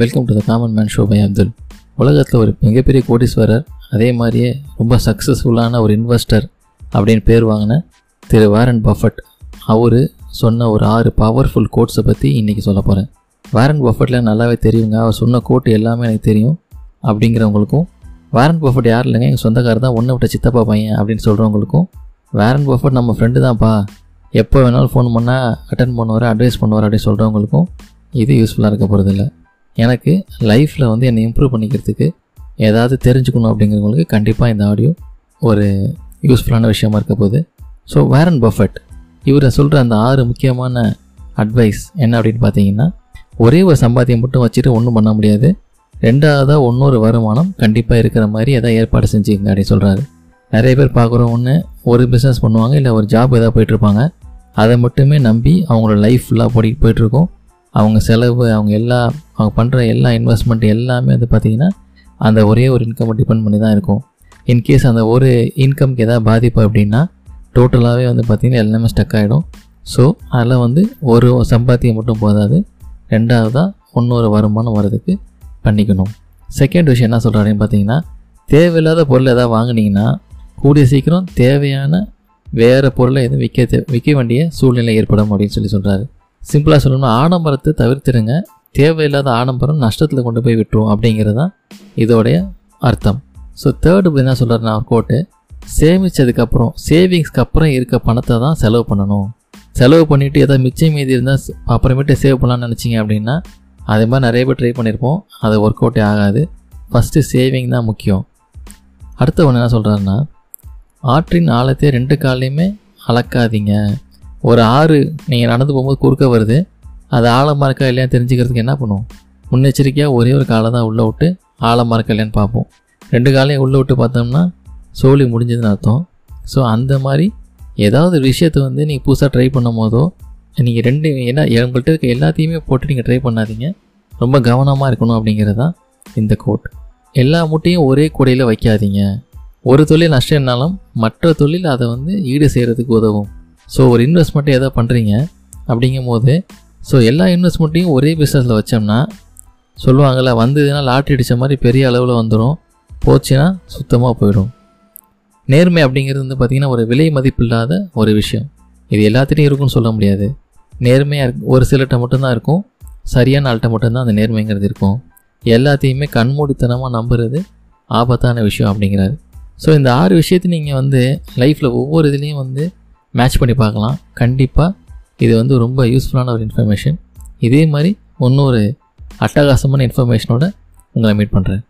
Welcome to the common man show by Abdul உலகத்தில் ஒரு மிகப்பெரிய கோடீஸ்வரர் அதே மாதிரியே ரொம்ப சக்ஸஸ்ஃபுல்லான ஒரு இன்வெஸ்டர் அப்படின்னு பேர் வாங்கின திரு வாரன் பஃபட் அவர் சொன்ன ஒரு ஆறு பவர்ஃபுல் கோட்ஸை பற்றி இன்றைக்கி சொல்ல போகிறேன் வாரன் பஃபட்டில் நல்லாவே தெரியுங்க. அவர் சொன்ன கோட் எல்லாமே எனக்கு தெரியும் அப்படிங்கிறவங்களுக்கும். வாரன் பஃபட் யார் இல்லைங்க? எங்கள் சொந்தக்காரர் தான் ஒன்றை விட்ட சித்தப்பா பையன் அப்படின்னு சொல்கிறவங்களுக்கும் வாரன் பஃபட் நம்ம ஃப்ரெண்டு தான்ப்பா. எப்போ வேணாலும் ஃபோன் பண்ணால் அட்டன் பண்ணுவார் அட்வைஸ் பண்ணுவார் அப்படின்னு சொல்கிறவங்களுக்கும் இது யூஸ்ஃபுல்லாக இருக்க போகிறதில்ல எனக்கு லைஃப்பில் வந்து என்னை இம்ப்ரூவ் பண்ணிக்கிறதுக்கு ஏதாவது தெரிஞ்சுக்கணும் அப்படிங்கிறவங்களுக்கு கண்டிப்பாக இந்த ஆடியோ ஒரு யூஸ்ஃபுல்லான விஷயமா இருக்க போகுது. ஸோ வேரன் பஃபட் இவரை சொல்கிற அந்த ஆறு முக்கியமான அட்வைஸ் என்ன அப்படின்னு பார்த்தீங்கன்னா ஒரே ஒரு சம்பாத்தியம் மட்டும் வச்சுட்டு ஒன்றும் பண்ண முடியாது. ரெண்டாவதாக ஒன்றொரு வருமானம் கண்டிப்பாக இருக்கிற மாதிரி எதாவது ஏற்பாடு செஞ்சுக்கங்க அப்படின்னு சொல்கிறாரு நிறைய பேர் பார்க்குறோம் ஒன்று ஒரு பிஸ்னஸ் பண்ணுவாங்க இல்லை ஒரு ஜாப் ஏதாவது போயிட்டுருப்பாங்க அதை மட்டுமே நம்பி அவங்களோட லைஃப் ஃபுல்லாக போடி போயிட்டுருக்கோம் அவங்க செலவு அவங்க எல்லா அவங்க பண்ணுற எல்லா இன்வெஸ்ட்மெண்ட் எல்லாமே வந்து பார்த்திங்கன்னா அந்த ஒரே ஒரு இன்கம் டிபெண்ட் பண்ணி தான் இருக்கும். இன்கேஸ் அந்த ஒரு இன்கம்க்கு எதாவது பாதிப்பு அப்படின்னா டோட்டலாகவே வந்து பார்த்திங்கன்னா எல்லாமே ஸ்டக் ஆகிடும் ஸோ அதில் வந்து ஒரு சம்பாத்தியம் மட்டும் போதாது. ரெண்டாவதாக இன்னொரு வருமானம் வர்றதுக்கு பண்ணிக்கணும். செகண்ட் விஷயம் என்ன சொல்கிறாருன்னு பார்த்தீங்கன்னா தேவையில்லாத பொருள் எதாவது வாங்கினீங்கன்னா கூடிய சீக்கிரம் தேவையான வேறு பொருளை எதுவும் விற்க விற்க வேண்டிய சூழ்நிலை ஏற்படும் அப்படின்னு சொல்லி சொல்கிறாரு சிம்பிளாக சொல்லணும்னா ஆடம்பரத்தை தவிர்த்துடுங்க தேவையில்லாத ஆடம்பரம் நஷ்டத்தில் கொண்டு போய் விட்டுரும் அப்படிங்கிறது தான் இதோடைய அர்த்தம். ஸோ தேர்டு என்ன சொல்கிறாருன்னா நான் கோட்டு சேமித்ததுக்கப்புறம் சேவிங்ஸ்க்கு அப்புறம் இருக்க பணத்தை தான் செலவு பண்ணணும். செலவு பண்ணிவிட்டு ஏதாவது மிச்சம் மீதி இருந்தால் அப்புறமேட்டு சேவ் பண்ணலாம்னு நினச்சிங்க அப்படின்னா அதே மாதிரி நிறைய பேர் ட்ரை பண்ணியிருப்போம் அது ஒர்க் அவுட்டே ஆகாது. ஃபஸ்ட்டு சேவிங் தான் முக்கியம். அடுத்த ஒன்று என்ன சொல்கிறாருன்னா ஆற்றின் ஆழத்தை ரெண்டு காலையுமே அளக்காதீங்க. ஒரு ஆறு நீங்கள் நடந்து போகும்போது குறுக்க வருது. அது ஆழமாக இருக்கா இல்லையா தெரிஞ்சுக்கிறதுக்கு என்ன பண்ணுவோம்? முன்னெச்சரிக்கையாக ஒரே ஒரு காலை தான் உள்ளே விட்டு ஆழமாக இருக்கா இல்லையான்னு பார்ப்போம். ரெண்டு காலையும் உள்ளே விட்டு பார்த்தோம்னா சோழி முடிஞ்சதுன்னு அர்த்தம். ஸோ அந்த மாதிரி ஏதாவது ஒரு விஷயத்தை வந்து நீங்கள் புதுசாக ட்ரை பண்ணும் போதோ நீங்கள் ரெண்டு என்ன உங்கள்கிட்ட இருக்க எல்லாத்தையுமே போட்டு நீங்கள் ட்ரை பண்ணாதீங்க. ரொம்ப கவனமாக இருக்கணும் அப்படிங்கிறது தான் இந்த கோட் எல்லா முட்டையும் ஒரே கூடையில் வைக்காதீங்க. ஒரு தொழில் நஷ்டம்னாலும் மற்ற தொழில் அதை வந்து ஈடு செய்கிறதுக்கு உதவும். ஸோ ஒரு இன்வெஸ்ட்மெண்ட்டை எதாவது பண்ணுறீங்க அப்படிங்கும்போது ஸோ எல்லா இன்வெஸ்ட்மெண்ட்டையும் ஒரே பிஸ்னஸில் வச்சோம்னா சொல்லுவாங்கள்ல வந்ததுன்னா லாட்ரி அடித்த மாதிரி பெரிய அளவில் வந்துடும் போச்சுன்னா சுத்தமாக போயிடும். நேர்மை அப்படிங்கிறது வந்து பார்த்திங்கன்னா ஒரு விலை மதிப்பில்லாத ஒரு விஷயம். இது எல்லாத்துலேயும் இருக்கும்னு சொல்ல முடியாது. நேர்மையாக இருக்கு ஒரு சிலர்கிட்ட மட்டும்தான் இருக்கும். சரியான ஆள்கிட்ட மட்டும்தான் அந்த நேர்மைங்கிறது இருக்கும். எல்லாத்தையுமே கண்மூடித்தனமாக நம்புறது ஆபத்தான விஷயம் அப்படிங்கிறாரு. ஸோ இந்த ஆறு விஷயத்தை நீங்கள் வந்து லைஃப்பில் ஒவ்வொரு இதுலேயும் வந்து மேட்ச் பண்ணி பார்க்கலாம். கண்டிப்பாக இது வந்து ரொம்ப யூஸ்ஃபுல்லான ஒரு இன்ஃபர்மேஷன் இதே மாதிரி இன்னொரு அட்டகாசமான இன்ஃபர்மேஷனோட உங்களை மீட் பண்ணுறேன்